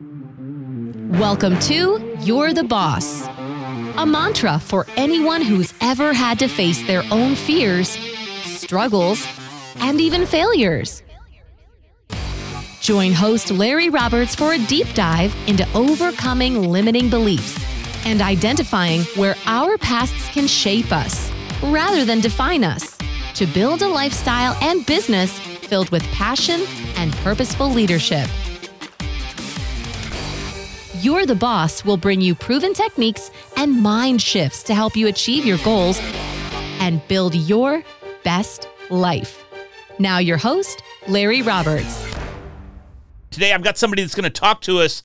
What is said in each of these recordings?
Welcome to You're the Boss, a mantra for anyone who's ever had to face their own fears, struggles, and even failures. Join host Larry Roberts for a deep dive into overcoming limiting beliefs and identifying where our pasts can shape us rather than define us to build a lifestyle and business filled with passion and purposeful leadership. You're the Boss will bring you proven techniques and mind shifts to help you achieve your goals and build your best life. Now, your host, Larry Roberts. Today, I've got somebody that's going to talk to us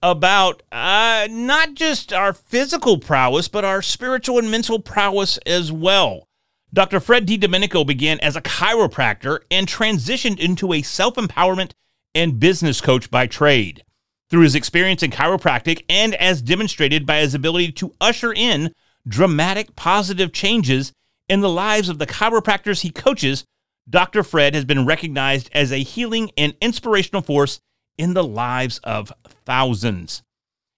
about uh, not just our physical prowess, but our spiritual and mental prowess as well. Dr. Fred DiDomenico began as a chiropractor and transitioned into a self empowerment and business coach by trade. Through his experience in chiropractic and as demonstrated by his ability to usher in dramatic positive changes in the lives of the chiropractors he coaches, Dr. Fred has been recognized as a healing and inspirational force in the lives of thousands.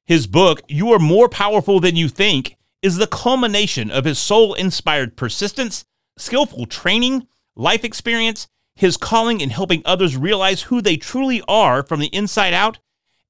His book, You Are More Powerful Than You Think, is the culmination of his soul inspired persistence, skillful training, life experience, his calling in helping others realize who they truly are from the inside out,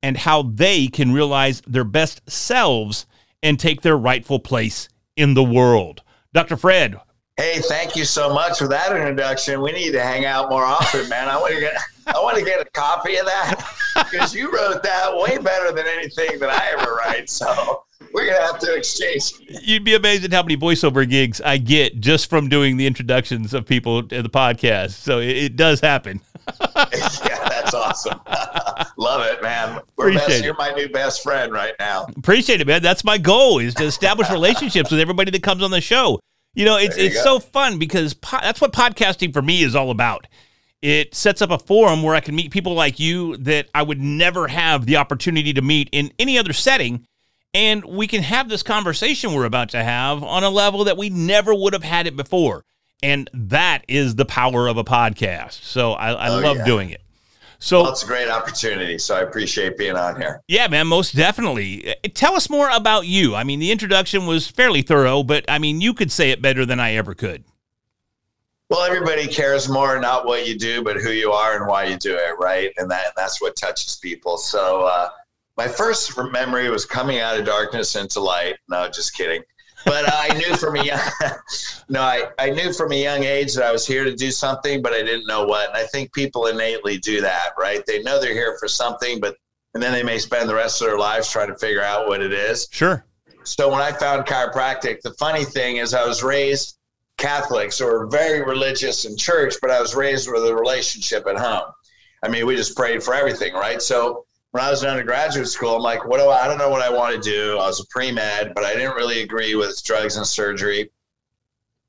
and how they can realize their best selves and take their rightful place in the world. Dr. Fred. Hey, thank you so much for that introduction. We need to hang out more often, man. I want to get I want to get a copy of that because you wrote that way better than anything that I ever write. So we're gonna have to exchange. You'd be amazed at how many voiceover gigs I get just from doing the introductions of people to the podcast. So it, it does happen. yeah, that's awesome. Love it, man. We're Appreciate best, it. You're my new best friend right now. Appreciate it, man. That's my goal is to establish relationships with everybody that comes on the show. You know, it's you it's go. so fun because po- that's what podcasting for me is all about. It sets up a forum where I can meet people like you that I would never have the opportunity to meet in any other setting. And we can have this conversation we're about to have on a level that we never would have had it before. And that is the power of a podcast. So I, I Oh, love yeah. doing it. So Well, it's a great opportunity. So I appreciate being on here. yeah, man, most definitely. Uh, Tell us more about you. I mean, the introduction was fairly thorough, but I mean, you could say it better than I ever could. Well, everybody cares more not what you do, but who you are and why you do it, right? And that that's what touches people. So uh, my first memory was coming out of darkness into light. No, just kidding. But uh, I knew from a young, no, I, I knew from a young age that I was here to do something, but I didn't know what. And I think people innately do that, right? They know they're here for something, but and then they may spend the rest of their lives trying to figure out what it is. Sure. So when I found chiropractic, the funny thing is I was raised Catholic, so we're very religious in church, but I was raised with a relationship at home. I mean, we just prayed for everything, right? So when I was in undergraduate school, I'm like, what do I, I don't know what I want to do. I was a pre med, but I didn't really agree with drugs and surgery.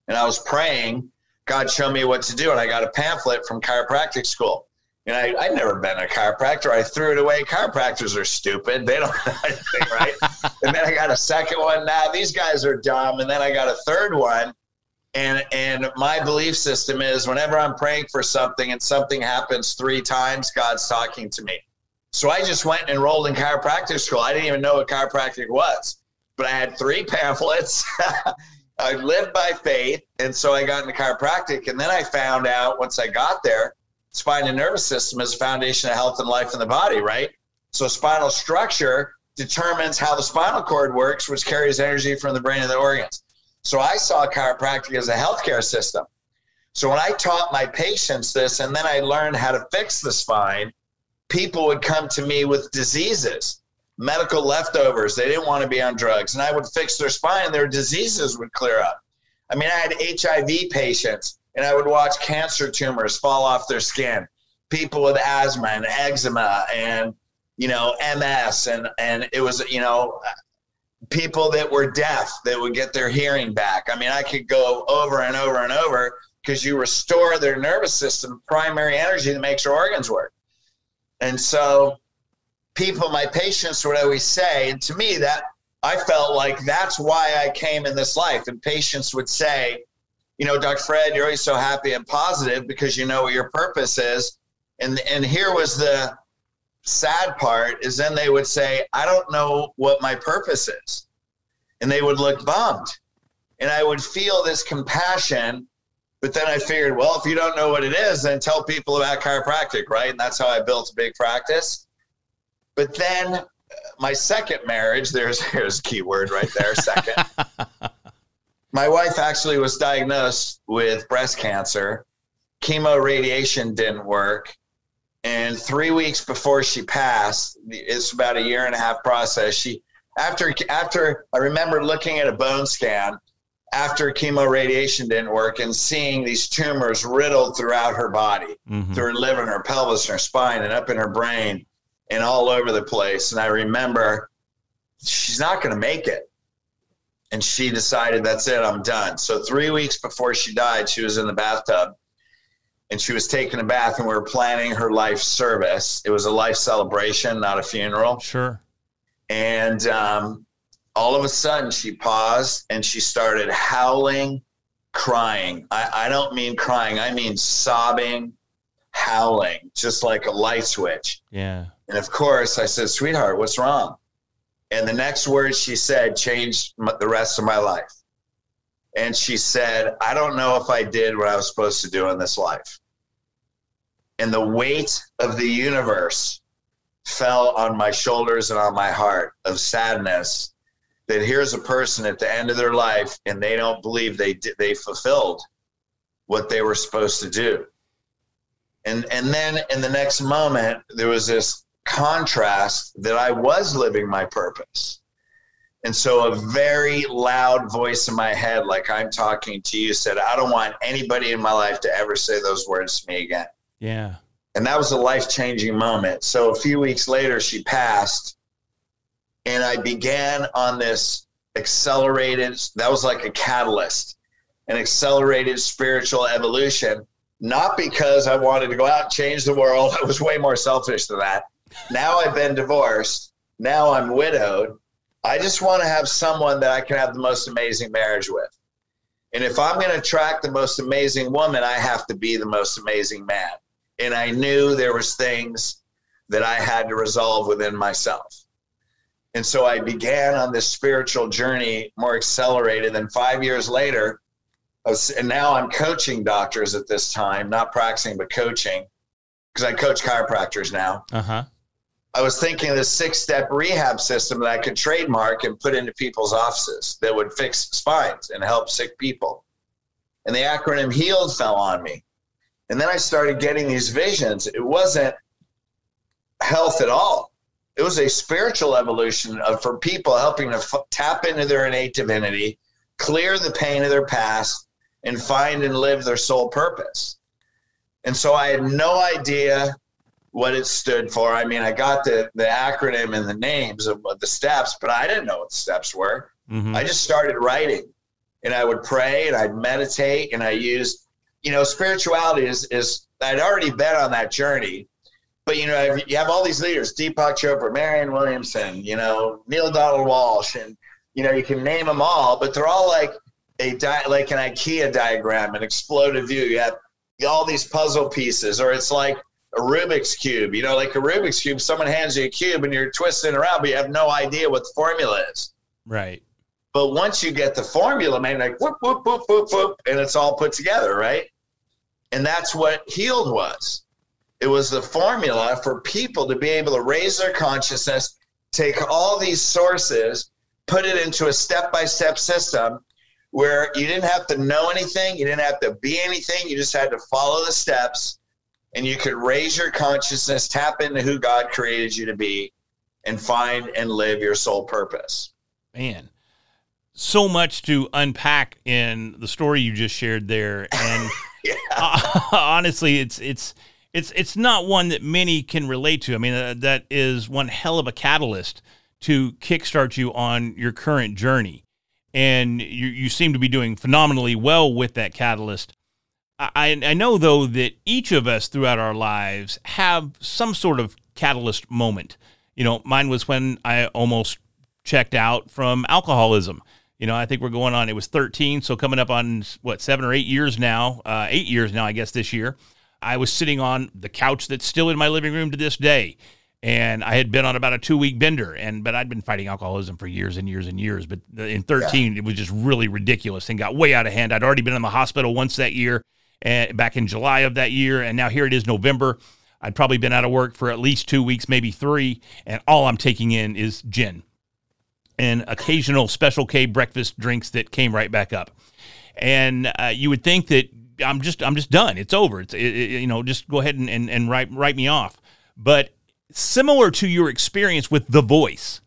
And I was praying, God, show me what to do. And I got a pamphlet from chiropractic school. And I, I'd never been a chiropractor. I threw it away. Chiropractors are stupid. They don't know anything, right? and then I got a second one. Nah, these guys are dumb. And then I got a third one. And and my belief system is whenever I'm praying for something and something happens three times, God's talking to me. So I just went and enrolled in chiropractic school. I didn't even know what chiropractic was, but I had three pamphlets. I lived by faith, and so I got into chiropractic. And then I found out once I got there, spine and nervous system is the foundation of health and life in the body, right? So spinal structure determines how the spinal cord works, which carries energy from the brain to the organs. So I saw chiropractic as a healthcare system. So when I taught my patients this, and then I learned how to fix the spine, people would come to me with diseases, medical leftovers. They didn't want to be on drugs, and I would fix their spine, their diseases would clear up. I mean, I had HIV patients, and I would watch cancer tumors fall off their skin. People with asthma and eczema, and you know MS, and and it was you know people that were deaf that would get their hearing back. I mean, I could go over and over and over because you restore their nervous system, primary energy that makes their organs work. And so, people, my patients would always say, and to me, that I felt like that's why I came in this life. And patients would say, you know, Dr. Fred, you're always so happy and positive because you know what your purpose is. And and here was the sad part is then they would say, I don't know what my purpose is. And they would look bummed. And I would feel this compassion. But then I figured, well, if you don't know what it is, then tell people about chiropractic, right? And that's how I built a big practice. But then uh, my second marriage, there's there's a key word right there, second. my wife actually was diagnosed with breast cancer. Chemo radiation didn't work and three weeks before she passed, it's about a year and a half process. She after after I remember looking at a bone scan after chemo radiation didn't work and seeing these tumors riddled throughout her body, mm-hmm. through her liver and her pelvis and her spine and up in her brain and all over the place. And I remember she's not going to make it. And she decided, that's it, I'm done. So, three weeks before she died, she was in the bathtub and she was taking a bath and we were planning her life service. It was a life celebration, not a funeral. Sure. And um, all of a sudden she paused and she started howling, crying. I, I don't mean crying, I mean sobbing, howling, just like a light switch. Yeah. And of course, I said, sweetheart, what's wrong? And the next words she said changed the rest of my life and she said, I don't know if I did what I was supposed to do in this life. And the weight of the universe fell on my shoulders and on my heart of sadness that here's a person at the end of their life and they don't believe they they fulfilled what they were supposed to do. And and then in the next moment there was this contrast that I was living my purpose and so a very loud voice in my head, like I'm talking to you, said, I don't want anybody in my life to ever say those words to me again. Yeah. And that was a life changing moment. So a few weeks later, she passed. And I began on this accelerated, that was like a catalyst, an accelerated spiritual evolution. Not because I wanted to go out and change the world. I was way more selfish than that. Now I've been divorced. Now I'm widowed I just want to have someone that I can have the most amazing marriage with. And if I'm going to attract the most amazing woman, I have to be the most amazing man. And I knew there was things that I had to resolve within myself. And so I began on this spiritual journey more accelerated. And five years later, was, and now I'm coaching doctors at this time, not practicing, but coaching, because I coach chiropractors now. Uh huh. I was thinking of the six step rehab system that I could trademark and put into people's offices that would fix spines and help sick people. And the acronym HEALED fell on me. And then I started getting these visions. It wasn't health at all, it was a spiritual evolution of, for people helping to f- tap into their innate divinity, clear the pain of their past, and find and live their soul purpose. And so I had no idea what it stood for. I mean, I got the, the acronym and the names of, of the steps, but I didn't know what the steps were. Mm-hmm. I just started writing and I would pray and I'd meditate and I used, you know, spirituality is, is I'd already been on that journey. But, you know, you have all these leaders, Deepak Chopra, Marianne Williamson, you know, Neale Donald Walsch, and, you know, you can name them all, but they're all like a, di- like an IKEA diagram, an exploded view. You have all these puzzle pieces, or it's like, a Rubik's cube. You know, like a Rubik's cube, someone hands you a cube and you're twisting around, but you have no idea what the formula is. Right. But once you get the formula, man, like whoop, whoop, whoop, whoop, whoop, and it's all put together, right? And that's what healed was. It was the formula for people to be able to raise their consciousness, take all these sources, put it into a step by step system where you didn't have to know anything, you didn't have to be anything, you just had to follow the steps and you could raise your consciousness, tap into who God created you to be, and find and live your soul purpose. Man, so much to unpack in the story you just shared there, and yeah. uh, honestly, it's it's it's it's not one that many can relate to. I mean, uh, that is one hell of a catalyst to kickstart you on your current journey, and you you seem to be doing phenomenally well with that catalyst. I, I know, though, that each of us throughout our lives have some sort of catalyst moment. You know, mine was when I almost checked out from alcoholism. You know, I think we're going on, it was 13, so coming up on what, seven or eight years now, uh, eight years now, I guess, this year. I was sitting on the couch that's still in my living room to this day. and I had been on about a two week bender, and but I'd been fighting alcoholism for years and years and years. But in 13, yeah. it was just really ridiculous and got way out of hand. I'd already been in the hospital once that year, and back in July of that year, and now here it is November. I'd probably been out of work for at least two weeks, maybe three, and all I'm taking in is gin and occasional Special K breakfast drinks that came right back up. And uh, you would think that I'm just I'm just done. It's over. It's it, it, you know just go ahead and, and, and write write me off. But similar to your experience with the voice,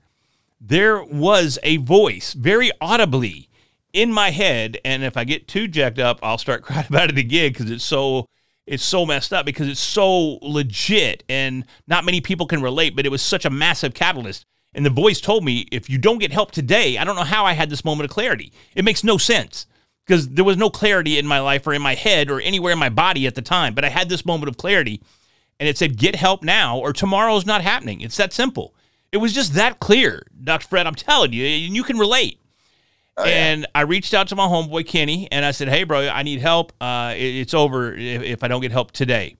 there was a voice very audibly in my head, and if I get too jacked up, I'll start crying about it again because it's so it's so messed up because it's so legit and not many people can relate, but it was such a massive catalyst. And the voice told me, if you don't get help today, I don't know how I had this moment of clarity. It makes no sense because there was no clarity in my life or in my head or anywhere in my body at the time. But I had this moment of clarity and it said, get help now or tomorrow's not happening. It's that simple. It was just that clear, Dr. Fred. I'm telling you, and you can relate. Oh, yeah. And I reached out to my homeboy Kenny and I said, hey, bro, I need help. Uh, it, it's over if, if, I don't get help today.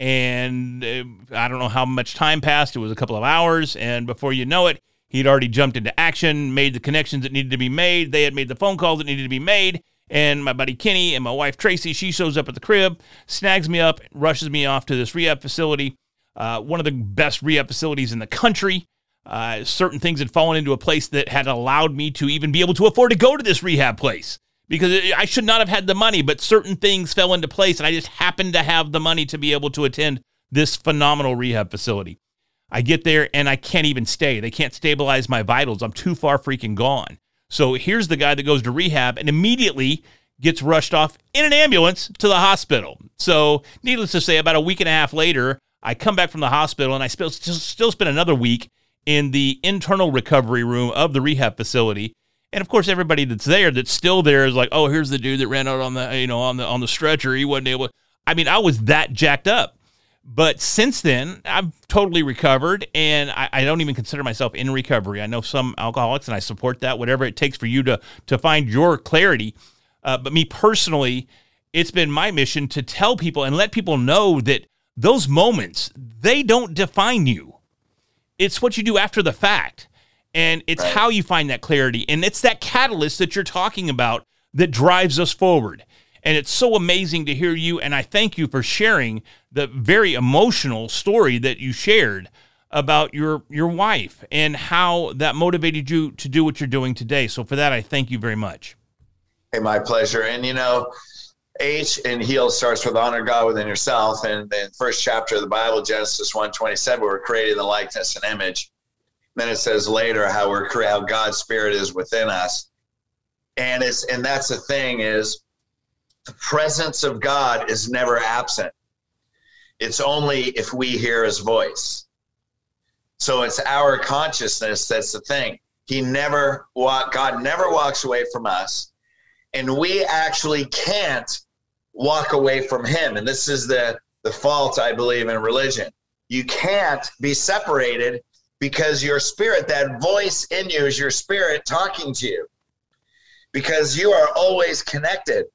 And uh, I don't know how much time passed. It was a couple of hours. And before you know it, he'd already jumped into action, made the connections that needed to be made. They had made the phone calls that needed to be made. And my buddy Kenny and my wife Tracy, she shows up at the crib, snags me up, rushes me off to this rehab facility, uh, one of the best rehab facilities in the country. Uh, certain things had fallen into a place that had allowed me to even be able to afford to go to this rehab place because I should not have had the money, but certain things fell into place, and I just happened to have the money to be able to attend this phenomenal rehab facility. I get there and I can't even stay. They can't stabilize my vitals. I'm too far freaking gone. So here's the guy that goes to rehab and immediately gets rushed off in an ambulance to the hospital. So, needless to say, about a week and a half later, I come back from the hospital and I still, still spend another week in the internal recovery room of the rehab facility. And of course, everybody that's there, that's still there, is like, "Oh, here's the dude that ran out on the, you know, on the on the stretcher. He wasn't able." I mean, I was that jacked up. But since then, I've totally recovered, and I, I, don't even consider myself in recovery. I know some alcoholics, and I support that. Whatever it takes for you to to find your clarity. Uh, but me personally, it's been my mission to tell people and let people know that those moments they don't define you. It's what you do after the fact, and it's right. how you find that clarity, and it's that catalyst that you're talking about that drives us forward. And it's so amazing to hear you. And I thank you for sharing the very emotional story that you shared about your your wife and how that motivated you to do what you're doing today. So for that, I thank you very much. Hey, my pleasure. And you know, H and heal starts with honor God within yourself. And the first chapter of the Bible, Genesis 1 27, we're created in the likeness and image. then it says later how we're how God's spirit is within us. And it's and that's the thing is the presence of God is never absent. It's only if we hear his voice. So it's our consciousness that's the thing. He never walk God never walks away from us. And we actually can't walk away from him. And this is the the fault I believe in religion. You can't be separated because your spirit, that voice in you is your spirit talking to you. Because you are always connected.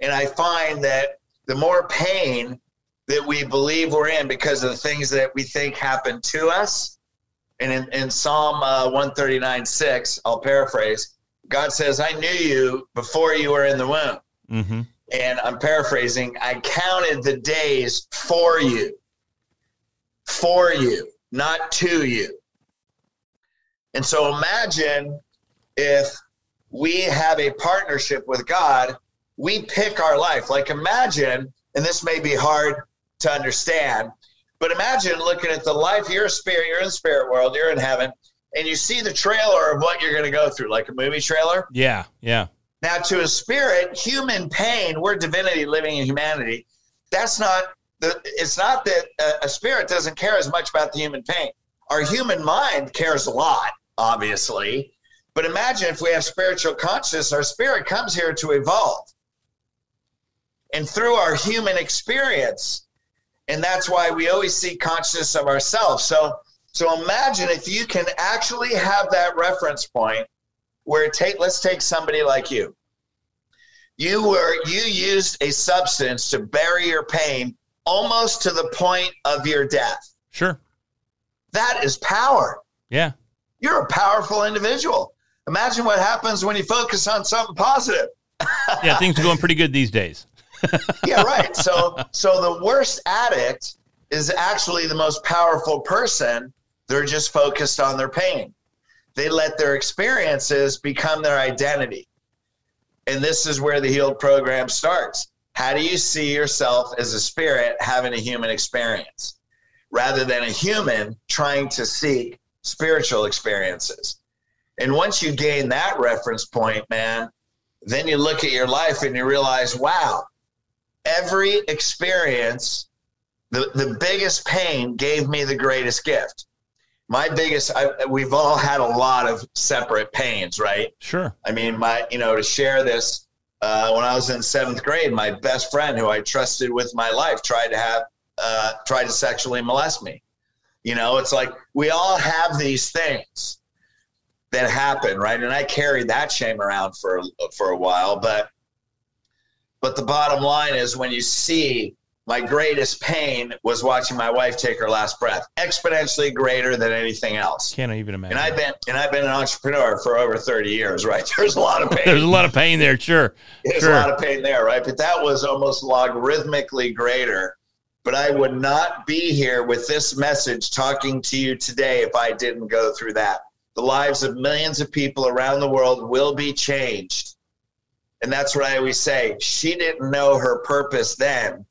And I find that the more pain that we believe we're in because of the things that we think happen to us. And in, in Psalm uh, 139 6, I'll paraphrase, God says, I knew you before you were in the womb. Mm-hmm. And I'm paraphrasing, I counted the days for you, for you, not to you. And so imagine if we have a partnership with God, we pick our life. Like imagine, and this may be hard to understand. But imagine looking at the life, you're a spirit, you're in the spirit world, you're in heaven, and you see the trailer of what you're going to go through, like a movie trailer. Yeah, yeah. Now, to a spirit, human pain, we're divinity living in humanity. That's not the. It's not that a, a spirit doesn't care as much about the human pain. Our human mind cares a lot, obviously. But imagine if we have spiritual consciousness, our spirit comes here to evolve. And through our human experience, and that's why we always seek consciousness of ourselves so so imagine if you can actually have that reference point where take let's take somebody like you you were you used a substance to bury your pain almost to the point of your death sure That is power. Yeah. You're a powerful individual. Imagine what happens when you focus on something positive. yeah, things are going pretty good these days. yeah, right. So so the worst addict is actually the most powerful person. They're just focused on their pain. They let their experiences become their identity. And this is where the healed program starts. How do you see yourself as a spirit having a human experience rather than a human trying to seek spiritual experiences? And once you gain that reference point, man, then you look at your life and you realize, wow, every experience, the, the biggest pain gave me the greatest gift. My biggest, I, we've all had a lot of separate pains, right? Sure. I mean, my, you know, to share this, uh, when I was in seventh grade, my best friend who I trusted with my life tried to have, uh, tried to sexually molest me. You know, it's like we all have these things that happen, right? And I carried that shame around for for a while, but but the bottom line is when you see my greatest pain was watching my wife take her last breath, exponentially greater than anything else. Can't even imagine. And I've been and I've been an entrepreneur for over 30 years, right? There's a lot of pain. There's a lot of pain there, sure. There's sure. a lot of pain there, right? But that was almost logarithmically greater. But I would not be here with this message talking to you today if I didn't go through that. The lives of millions of people around the world will be changed. And that's what I always say. She didn't know her purpose then,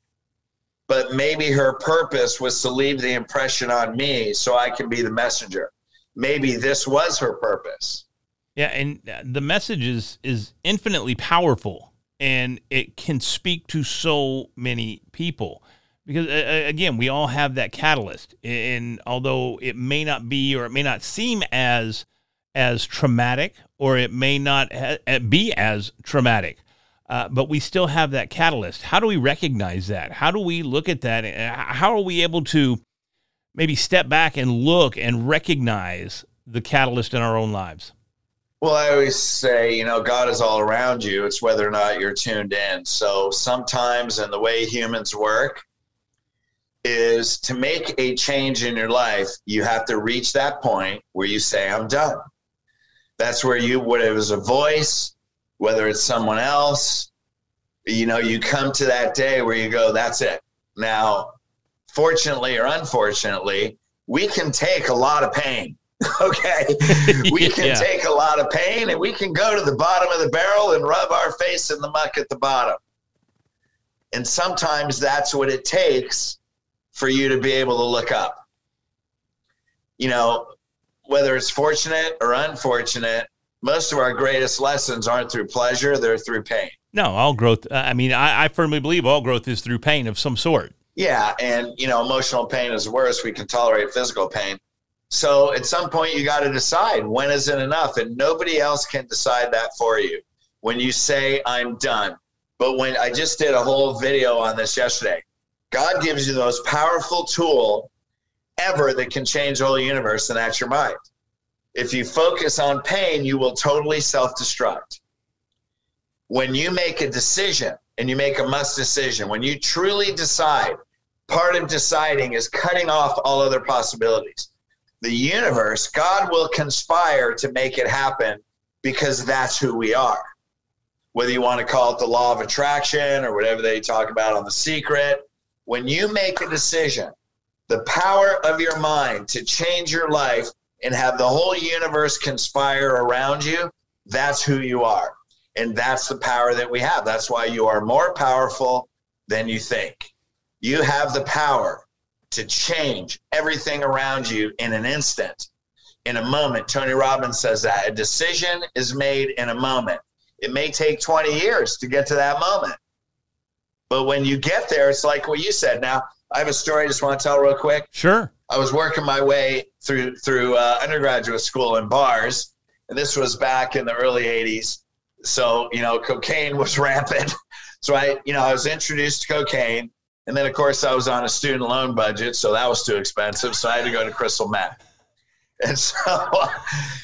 but maybe her purpose was to leave the impression on me so I can be the messenger. Maybe this was her purpose. Yeah, and the message is is infinitely powerful and it can speak to so many people because again we all have that catalyst and although it may not be or it may not seem as as traumatic or it may not ha- be as traumatic uh, but we still have that catalyst how do we recognize that how do we look at that how are we able to maybe step back and look and recognize the catalyst in our own lives well, I always say, you know, God is all around you. It's whether or not you're tuned in. So sometimes, in the way humans work, is to make a change in your life, you have to reach that point where you say, I'm done. That's where you, whether it was a voice, whether it's someone else, you know, you come to that day where you go, that's it. Now, fortunately or unfortunately, we can take a lot of pain. Okay. We can Yeah. take a lot of pain and we can go to the bottom of the barrel and rub our face in the muck at the bottom. And sometimes that's what it takes for you to be able to look up. You know, whether it's fortunate or unfortunate, most of our greatest lessons aren't through pleasure, they're through pain. no all growth uh, i mean I, I firmly believe all growth is through pain of some sort Yeah, and you know, emotional pain is worse. We can tolerate physical pain. So at some point you got to decide when is it enough and nobody else can decide that for you. When you say I'm done. But when I just did a whole video on this yesterday. God gives you the most powerful tool ever that can change all the universe and that's your mind. If you focus on pain, you will totally self-destruct. When you make a decision and you make a must decision, when you truly decide part of deciding is cutting off all other possibilities. The universe, God will conspire to make it happen because that's who we are. Whether you want to call it the law of attraction or whatever they talk about on The Secret, when you make a decision, the power of your mind to change your life and have the whole universe conspire around you, that's who you are. And that's the power that we have. That's why you are more powerful than you think. You have the power to change everything around you in an instant, in a moment. Tony Robbins says that a decision is made in a moment. It may take 20 years to get to that moment. But when you get there, it's like what you said. Now, I have a story I just want to tell real quick. sure I was working my way through through uh, undergraduate school in bars, and this was back in the early '80s. So you know, cocaine was rampant. So I, you know, I was introduced to cocaine, and then of course I was on a student loan budget, so that was too expensive. So I had to go to crystal meth, and so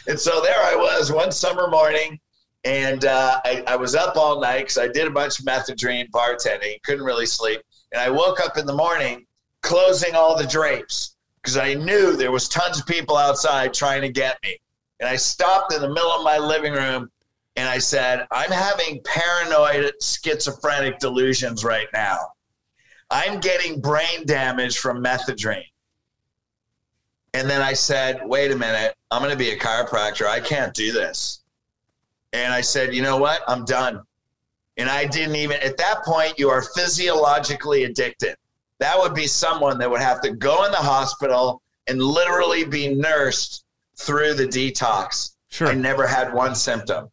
and so there I was one summer morning, and uh, I, I was up all night because I did a bunch of methadone bartending, couldn't really sleep, and I woke up in the morning closing all the drapes because I knew there was tons of people outside trying to get me. And I stopped in the middle of my living room and I said, I'm having paranoid schizophrenic delusions right now. I'm getting brain damage from methadone. And then I said, wait a minute, I'm going to be a chiropractor. I can't do this. And I said, you know what? I'm done. And I didn't even, at that point, you are physiologically addicted. That would be someone that would have to go in the hospital and literally be nursed through the detox. Sure. I never had one symptom.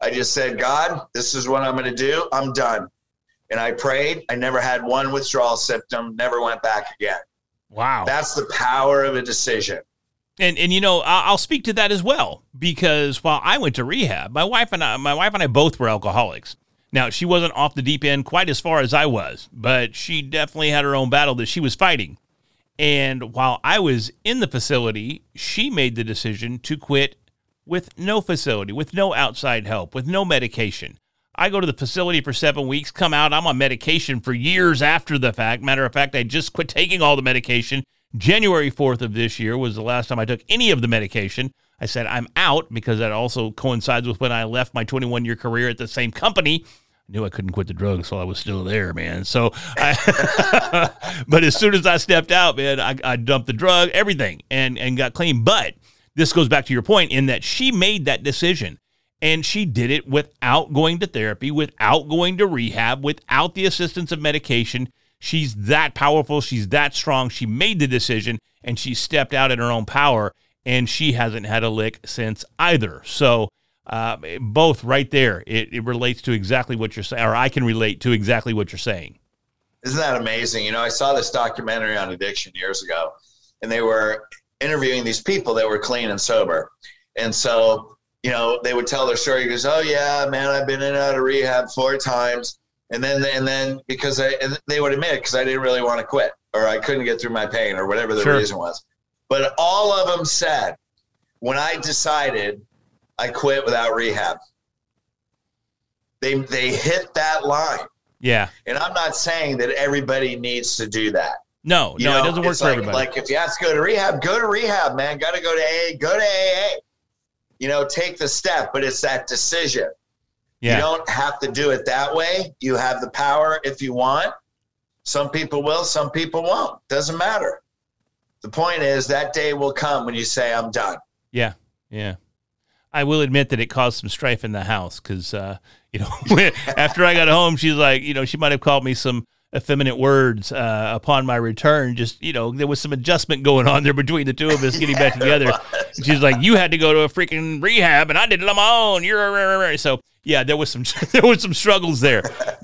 I just said, God, this is what I'm going to do. I'm done. And I prayed. I never had one withdrawal symptom, never went back again. Wow. That's the power of a decision. And and you know I'll speak to that as well because while I went to rehab, my wife and I, my wife and I both were alcoholics. Now she wasn't off the deep end quite as far as I was, but she definitely had her own battle that she was fighting. And while I was in the facility, she made the decision to quit with no facility, with no outside help, with no medication. I go to the facility for seven weeks, come out, I'm on medication for years after the fact. Matter of fact, I just quit taking all the medication. January 4th of this year was the last time I took any of the medication. I said I'm out because that also coincides with when I left my 21 year career at the same company knew I couldn't quit the drugs while I was still there, man. So, I, but as soon as I stepped out, man, I, I dumped the drug, everything, and and got clean. But this goes back to your point in that she made that decision, and she did it without going to therapy, without going to rehab, without the assistance of medication. She's that powerful. She's that strong. She made the decision, and she stepped out in her own power, and she hasn't had a lick since either. So uh, both right there. It, it relates to exactly what you're saying, or I can relate to exactly what you're saying. Isn't that amazing? You know, I saw this documentary on addiction years ago, and they were interviewing these people that were clean and sober. And so, you know, they would tell their story. He goes, "Oh yeah, man, I've been in and out of rehab four times." And then, and then, because I, they would admit, because I didn't really want to quit, or I couldn't get through my pain, or whatever the sure. reason was. But all of them said, when I decided I quit without rehab. They they hit that line. Yeah. And I'm not saying that everybody needs to do that. No, you no, know, it doesn't work for like, everybody. Like if you have to go to rehab, go to rehab, man. Got to go to AA, go to AA. You know, take the step, but it's that decision. Yeah. You don't have to do it that way. You have the power if you want. Some people will, some people won't. Doesn't matter. The point is that day will come when you say, I'm done. Yeah. Yeah. I will admit that it caused some strife in the house because, uh, you know, after I got home, she's like, you know, she might have called me some effeminate words uh, upon my return. Just, you know, there was some adjustment going on there between the two of us getting back together. she's like, you had to go to a freaking rehab and I did it on my own. You're so yeah, there was some there was some struggles there,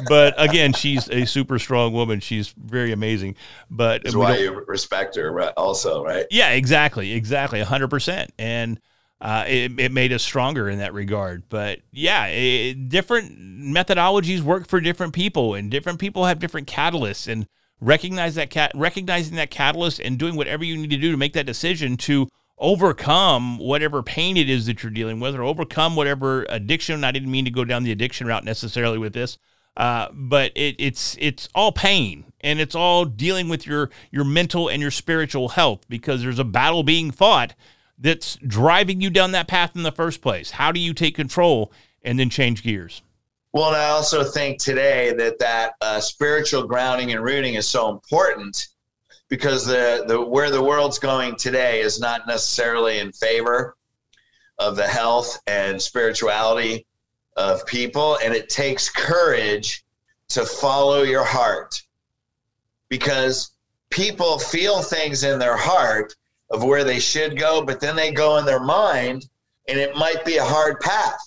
but again, she's a super strong woman. She's very amazing. But that's why you respect her, also, right? Yeah, exactly, exactly, hundred percent, and uh, it, it made us stronger in that regard. But yeah, it, different methodologies work for different people, and different people have different catalysts. And recognize that cat, recognizing that catalyst, and doing whatever you need to do to make that decision to overcome whatever pain it is that you're dealing with, or overcome whatever addiction. I didn't mean to go down the addiction route necessarily with this. Uh, but it, it's it's all pain and it's all dealing with your your mental and your spiritual health because there's a battle being fought that's driving you down that path in the first place? How do you take control and then change gears? Well, I also think today that that uh, spiritual grounding and rooting is so important because the, the where the world's going today is not necessarily in favor of the health and spirituality of people, and it takes courage to follow your heart because people feel things in their heart of where they should go, but then they go in their mind and it might be a hard path.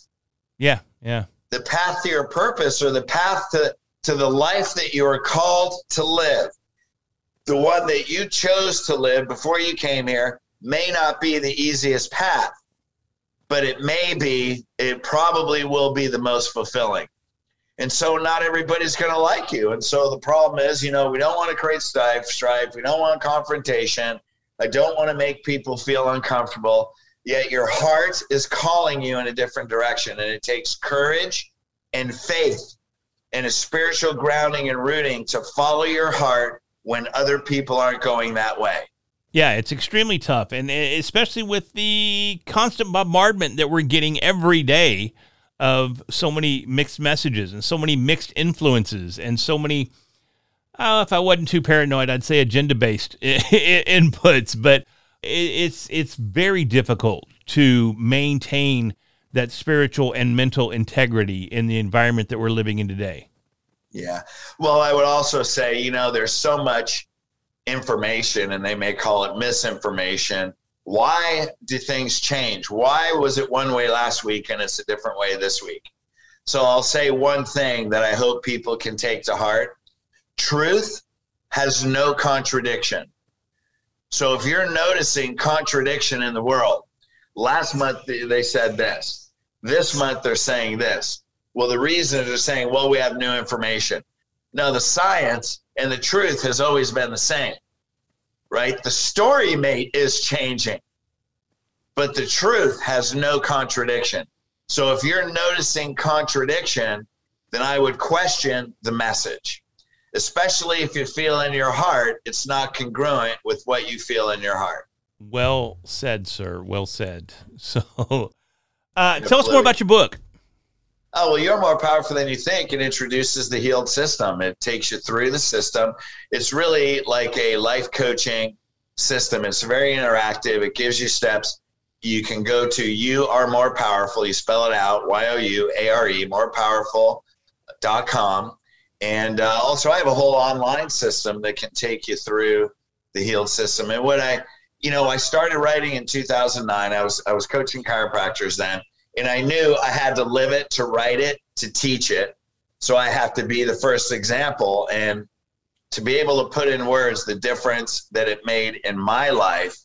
Yeah, yeah. The path to your purpose or the path to, to the life that you are called to live, the one that you chose to live before you came here, may not be the easiest path, but it may be, it probably will be the most fulfilling. And so not everybody's going to like you. And so the problem is, you know, we don't want to create strife, strife. We don't want confrontation. I don't want to make people feel uncomfortable. Yet your heart is calling you in a different direction. And it takes courage and faith and a spiritual grounding and rooting to follow your heart when other people aren't going that way. Yeah, it's extremely tough, and eh, especially with the constant bombardment that we're getting every day of so many mixed messages and so many mixed influences and so many. Uh, if I wasn't too paranoid, I'd say agenda-based inputs, but it's it's very difficult to maintain that spiritual and mental integrity in the environment that we're living in today. Yeah. Well, I would also say, you know, there's so much information and they may call it misinformation. Why do things change? Why was it one way last week and it's a different way this week? So I'll say one thing that I hope people can take to heart truth has no contradiction. So if you're noticing contradiction in the world, last month they said this, this month they're saying this. Well, the reason they're saying, well, we have new information. No, the science and the truth has always been the same, right? The story mate is changing, but the truth has no contradiction. So if you're noticing contradiction, then I would question the message, especially if you feel in your heart it's not congruent with what you feel in your heart. Well said, sir. Well said. So, uh, tell us more about your book. Oh, well, you're more powerful than you think. It introduces the healed system. It takes you through the system. It's really like a life coaching system. It's very interactive. It gives you steps. You can go to you are more powerful. You spell it out Y O U A R E, more powerful.com. And uh, also, I have a whole online system that can take you through the healed system. And what I, you know, I started writing in 2009. I was I was coaching chiropractors then and I knew I had to live it, to write it, to teach it. So I have to be the first example and to be able to put in words the difference that it made in my life.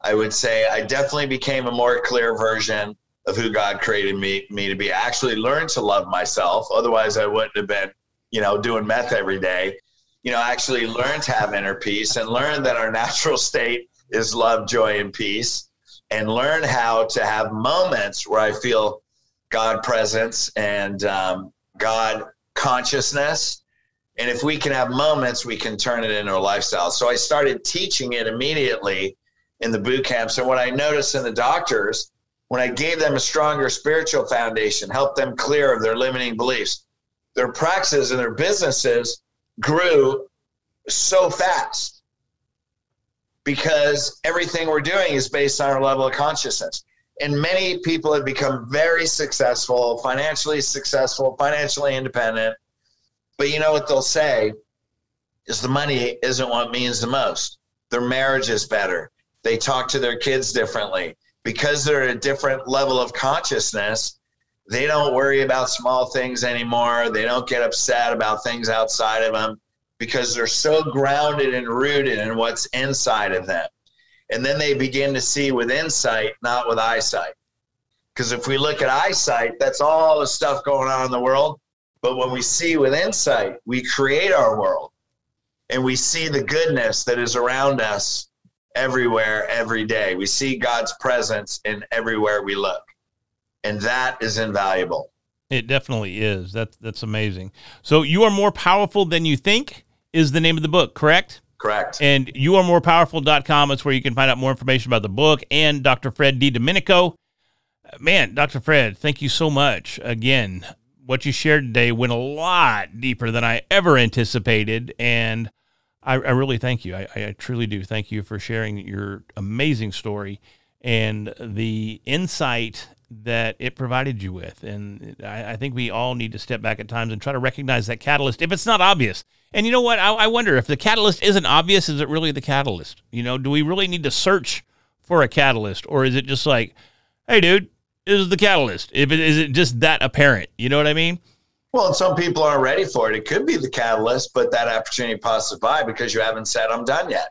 I would say I definitely became a more clear version of who God created me me to be. I actually learned to love myself. Otherwise, I wouldn't have been, you know, doing meth every day. You know, actually learned to have inner peace and learn that our natural state is love, joy, and peace and learn how to have moments where I feel God presence and um, God consciousness. And if we can have moments, we can turn it into a lifestyle. So I started teaching it immediately in the boot camps. And what I noticed in the doctors, when I gave them a stronger spiritual foundation, helped them clear of their limiting beliefs, their practices and their businesses grew so fast because everything we're doing is based on our level of consciousness. And many people have become very successful, financially successful, financially independent. But you know what they'll say is the money isn't what means the most. Their marriage is better. They talk to their kids differently. Because they're at a different level of consciousness, they don't worry about small things anymore. They don't get upset about things outside of them because they're so grounded and rooted in what's inside of them. And then they begin to see with insight, not with eyesight. Because if we look at eyesight, that's all the stuff going on in the world. But when we see with insight, we create our world and we see the goodness that is around us everywhere, every day. We see God's presence in everywhere we look. And that is invaluable. It definitely is. That's that's amazing. So you are more powerful than you think is the name of the book, correct? Correct. And youaremorepowerful.com is where you can find out more information about the book and Dr. Fred DiDomenico. Man, Dr. Fred, thank you so much. Again, what you shared today went a lot deeper than I ever anticipated. And I, I really thank you. I, I truly do. Thank you for sharing your amazing story and the insight that it provided you with. And I, I, think we all need to step back at times and try to recognize that catalyst if it's not obvious. And you know what? I, I wonder if the catalyst isn't obvious, is it really the catalyst? You know, do we really need to search for a catalyst or is it just like, hey, dude, this is the catalyst? If it, is it just that apparent? You know what I mean? Well, some people aren't ready for it. It could be the catalyst, but that opportunity passes by because you haven't said, I'm done yet.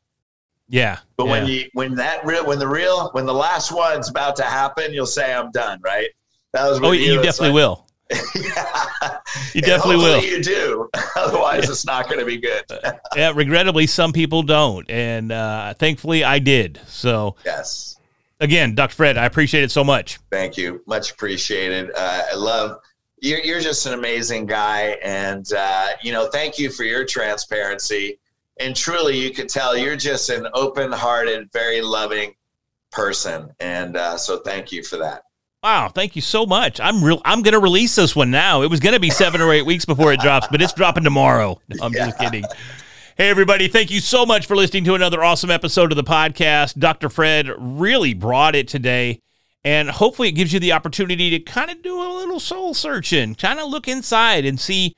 Yeah. But yeah. when you when that real when the real when the last one's about to happen, you'll say I'm done, right? That was oh, you, you definitely like, will. yeah. You definitely will. You do. Otherwise, yeah. it's not going to be good. yeah, regrettably, some people don't, and uh, thankfully, I did. So yes. Again, Dr. Fred, I appreciate it so much. Thank you, much appreciated. Uh, I love you're, you're just an amazing guy, and uh, you know, thank you for your transparency and truly you could tell you're just an open-hearted, very loving person. And uh, so thank you for that. Wow, thank you so much. I'm real. I'm going to release this one now. It was going to be seven or eight weeks before it drops, but it's dropping tomorrow. I'm yeah. just kidding. Hey, everybody, thank you so much for listening to another awesome episode of the podcast. Dr. Fred really brought it today, and hopefully, it gives you the opportunity to kind of do a little soul searching, kind of look inside and see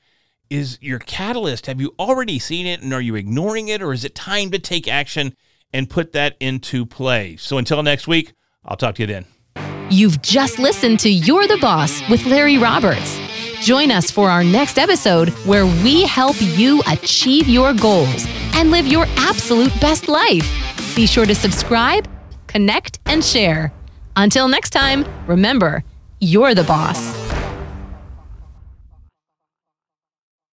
is your catalyst, have you already seen it and are you ignoring it, or is it time to take action and put that into play? So, until next week, I'll talk to you then. You've just listened to You're the Boss with Larry Roberts. Join us for our next episode where we help you achieve your goals and live your absolute best life. Be sure to subscribe, connect, and share. Until next time, remember, you're the boss.